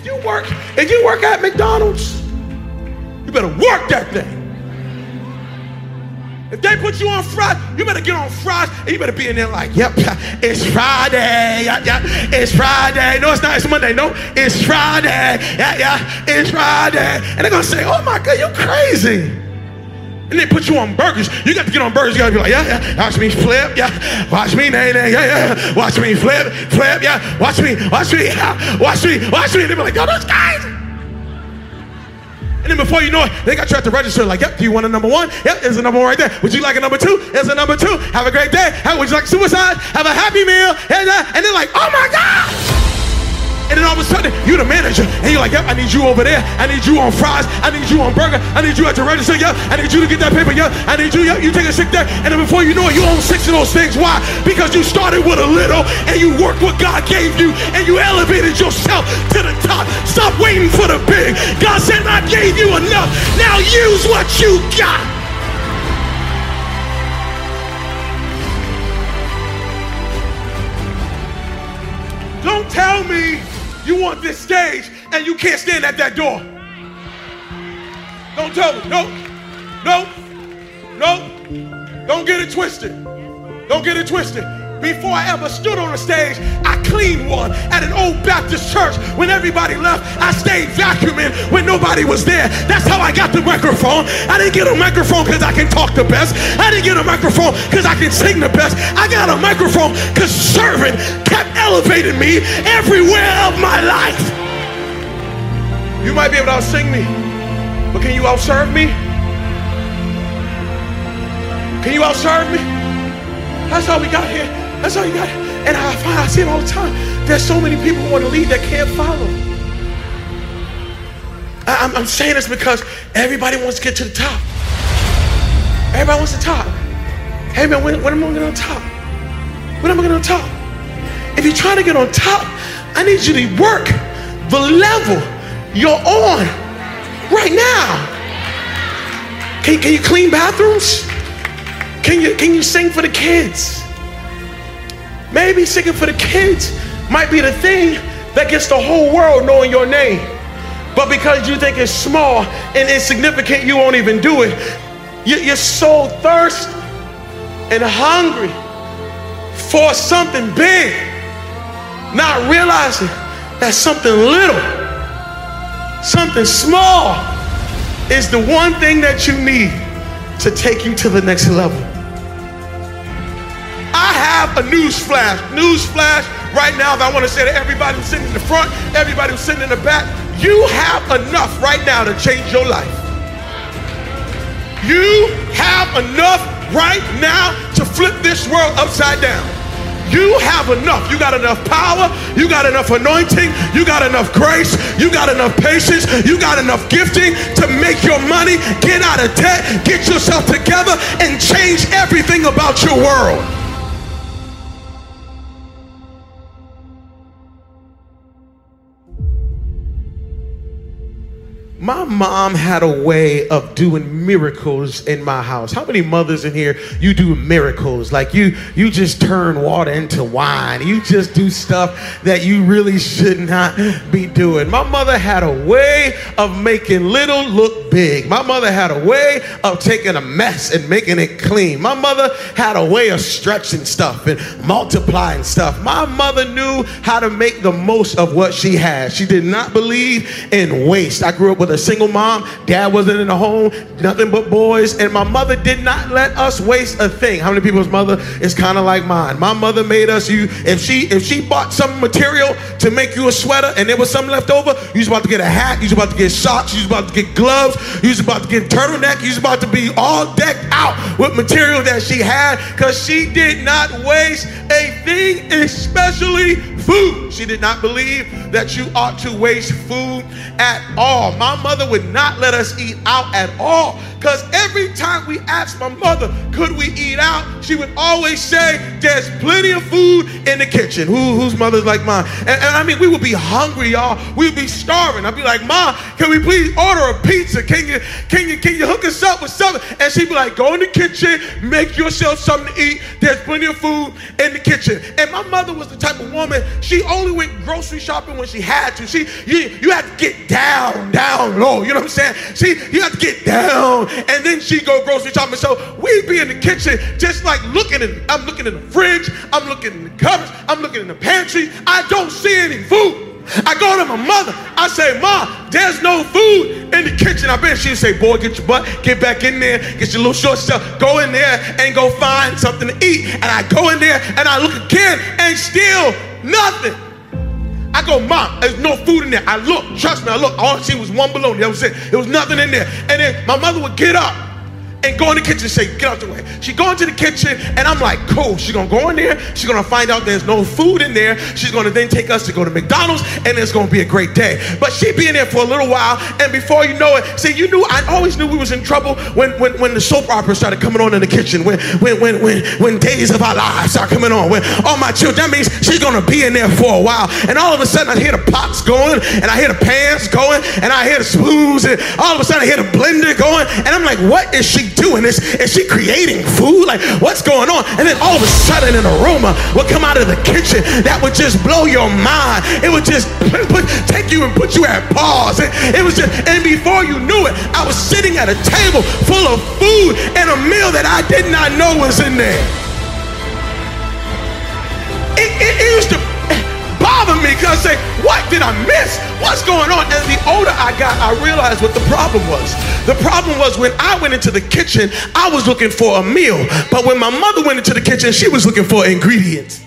If you work, if you work at McDonald's, you better work that thing. If they put you on fries, you better get on fries and you better be in there like, yep, it's Friday. Yeah, yeah, it's Friday. No, it's not, it's Monday. No, it's Friday. Yeah, yeah, it's Friday. And they're gonna say, oh my God, you crazy. And they put you on burgers. You got to get on burgers. You got to be like, yeah, yeah. Watch me flip, yeah. Watch me, nay, nay, yeah, yeah. Watch me flip, flip, yeah. Watch me, watch me, yeah. Watch me, watch me. And they be like, yo, those guys. And then before you know it, they got you at the register like, yep, do you want a number one? Yep, there's a number one right there. Would you like a number two? There's a number two. Have a great day. Have, would you like suicide? Have a happy meal. And, uh, and they're like, oh my God. And then all of a sudden, you're the manager, and you're like, yep, I need you over there. I need you on fries. I need you on burger. I need you at the register. Yep, I need you to get that paper. Yep, I need you. Yep, you take a sick there. And then before you know it, you own six of those things. Why? Because you started with a little, and you worked what God gave you, and you elevated yourself to the top. Stop waiting for the big. God said, I gave you enough. Now use what you got. Don't tell me want this stage and you can't stand at that door. Don't tell me. No, no, no. Don't get it twisted. Don't get it twisted. Before I ever stood on a stage, I cleaned one at an old Baptist church. When everybody left, I stayed vacuuming when nobody was there. That's how I got the microphone. I didn't get a microphone because I can talk the best. I didn't get a microphone because I can sing the best. I got a microphone because serving kept elevating me everywhere of my life. You might be able to outsing me, but can you outserve me? Can you outserve me? That's how we got here. That's all you got. And I find I see it all the time. There's so many people who want to lead that can't follow. I, am I'm saying this because everybody wants to get to the top. Everybody wants to top. Hey man, when, when am I to get on top? When am I to get on top? If you're trying to get on top, I need you to work the level you're on right now. Can, can you clean bathrooms? Can you, can you sing for the kids? Maybe singing for the kids might be the thing that gets the whole world knowing your name. But because you think it's small and insignificant, you won't even do it. You, you're so thirsty and hungry for something big, not realizing that something little, something small is the one thing that you need to take you to the next level. Have a news flash. News flash right now that I want to say to everybody who's sitting in the front, everybody who's sitting in the back, you have enough right now to change your life. You have enough right now to flip this world upside down. You have enough. You got enough power. You got enough anointing. You got enough grace. You got enough patience. You got enough gifting to make your money, get out of debt, get yourself together, and change everything about your world. My mom had a way of doing miracles in my house. How many mothers in here you do miracles? Like you you just turn water into wine. You just do stuff that you really should not be doing. My mother had a way of making little look big. My mother had a way of taking a mess and making it clean. My mother had a way of stretching stuff and multiplying stuff. My mother knew how to make the most of what she had. She did not believe in waste. I grew up with a single mom. Dad wasn't in the home, nothing but boys. And my mother did not let us waste a thing. How many people's mother is kind of like mine? My mother made us you if she if she bought some material to make you a sweater and there was some left over, you was about to get a hat, you was about to get socks, you was about to get gloves, was about to get turtleneck, you was about to be all decked out with material that she had because she did not waste a thing, especially food. She did not believe that you ought to waste food at all. My mother would not let us eat out at all because every time we asked my mother, could we eat out, she would always say, there's plenty of food in the kitchen. Who, whose mother's like mine? And, and I mean, we would be hungry, y'all. We would be starving. I'd be like, Mom, can we please order a pizza? Can you, can you, can you hook us up with something? And she'd be like, go in the kitchen, make yourself something to eat. There's plenty of food in the kitchen. And my mother was the type of woman, she only went grocery shopping when she had to. She, you, you had to get down, down low. You know what I'm saying? She, you have to get down and then she go grocery shopping. So we be in the kitchen just like looking in, I'm looking in the fridge, I'm looking in the cupboards, I'm looking in the pantry. I don't see any food. I go to my mother. I say, Ma, there's no food in the kitchen. I bet she'd say, Boy, get your butt, get back in there, get your little short stuff, go in there and go find something to eat. And I go in there and I look again and still nothing. I go, Mom, there's no food in there. I look, trust me, I look. All I see was one bologna. That was it. There was nothing in there. And then my mother would get up and go in the kitchen and say, get out the way. She go into the kitchen and I'm like, cool. She's gonna go in there. She's gonna find out there's no food in there. She's gonna then take us to go to McDonald's and it's gonna be a great day. But she be in there for a little while and before you know it, see, you knew, I always knew we was in trouble when, when, when the soap opera started coming on in the kitchen, when, when, when, when, when Days of Our Lives start coming on, when all my children, that means she's gonna be in there for a while. And all of a sudden I hear the pots going and I hear the pans going and I hear the spoons and all of a sudden I hear the blender going and I'm like, what is she doing? this? is she creating food? Like, what's going on? And then all of a sudden, an aroma would come out of the kitchen that would just blow your mind. It would just put, take you and put you at pause. It, it was just, and before you knew it, I was sitting at a table full of food and a meal that I did not know was in there. It, it, it used to bother me because I say, what did I miss? What's going on? And the older I got, I realized what the problem was. The problem was when I went into the kitchen, I was looking for a meal. But when my mother went into the kitchen, she was looking for ingredients.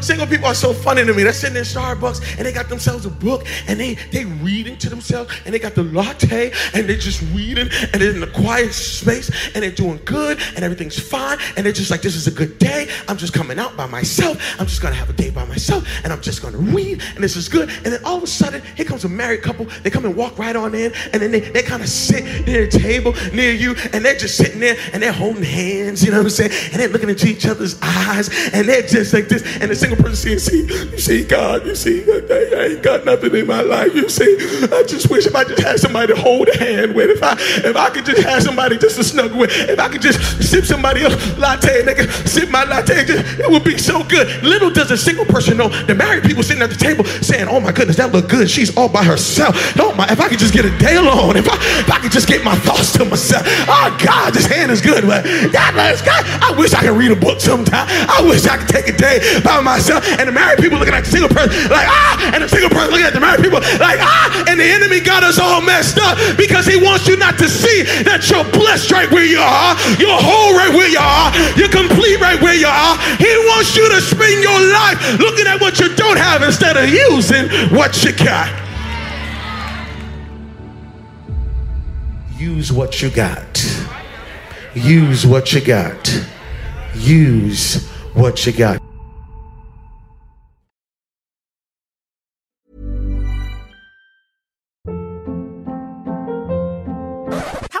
Single people are so funny to me. They're sitting in Starbucks and they got themselves a book and they they reading to themselves and they got the latte and they're just reading and they're in a quiet space and they're doing good and everything's fine and they're just like this is a good day. I'm just coming out by myself. I'm just gonna have a day by myself and I'm just gonna read and this is good. And then all of a sudden here comes a married couple. They come and walk right on in and then they, they kind of sit near a table near you and they're just sitting there and they're holding hands. You know what I'm saying? And they're looking into each other's eyes and they're just like this and the single person see, you see, God, you see, I ain't got nothing in my life. You see, I just wish if I just had somebody to hold a hand with, if I if I could just have somebody just to snuggle with, if I could just sip somebody else latte and they could sip my latte, just, it would be so good. Little does a single person know the married people sitting at the table saying, "Oh my goodness, that look good. She's all by herself. Oh my, if I could just get a day alone, if I if I could just get my thoughts to myself. Oh God, this hand is good, but God, bless God, I wish I could read a book sometime. I wish I could take a day by myself. And the married people looking at the single person like, ah, and the single person looking at the married people like, ah, and the enemy got us all messed up because he wants you not to see that you're blessed right where you are, you're whole right where you are, you're complete right where you are. He wants you to spend your life looking at what you don't have instead of using what you got. Use what you got. Use what you got. Use what you got.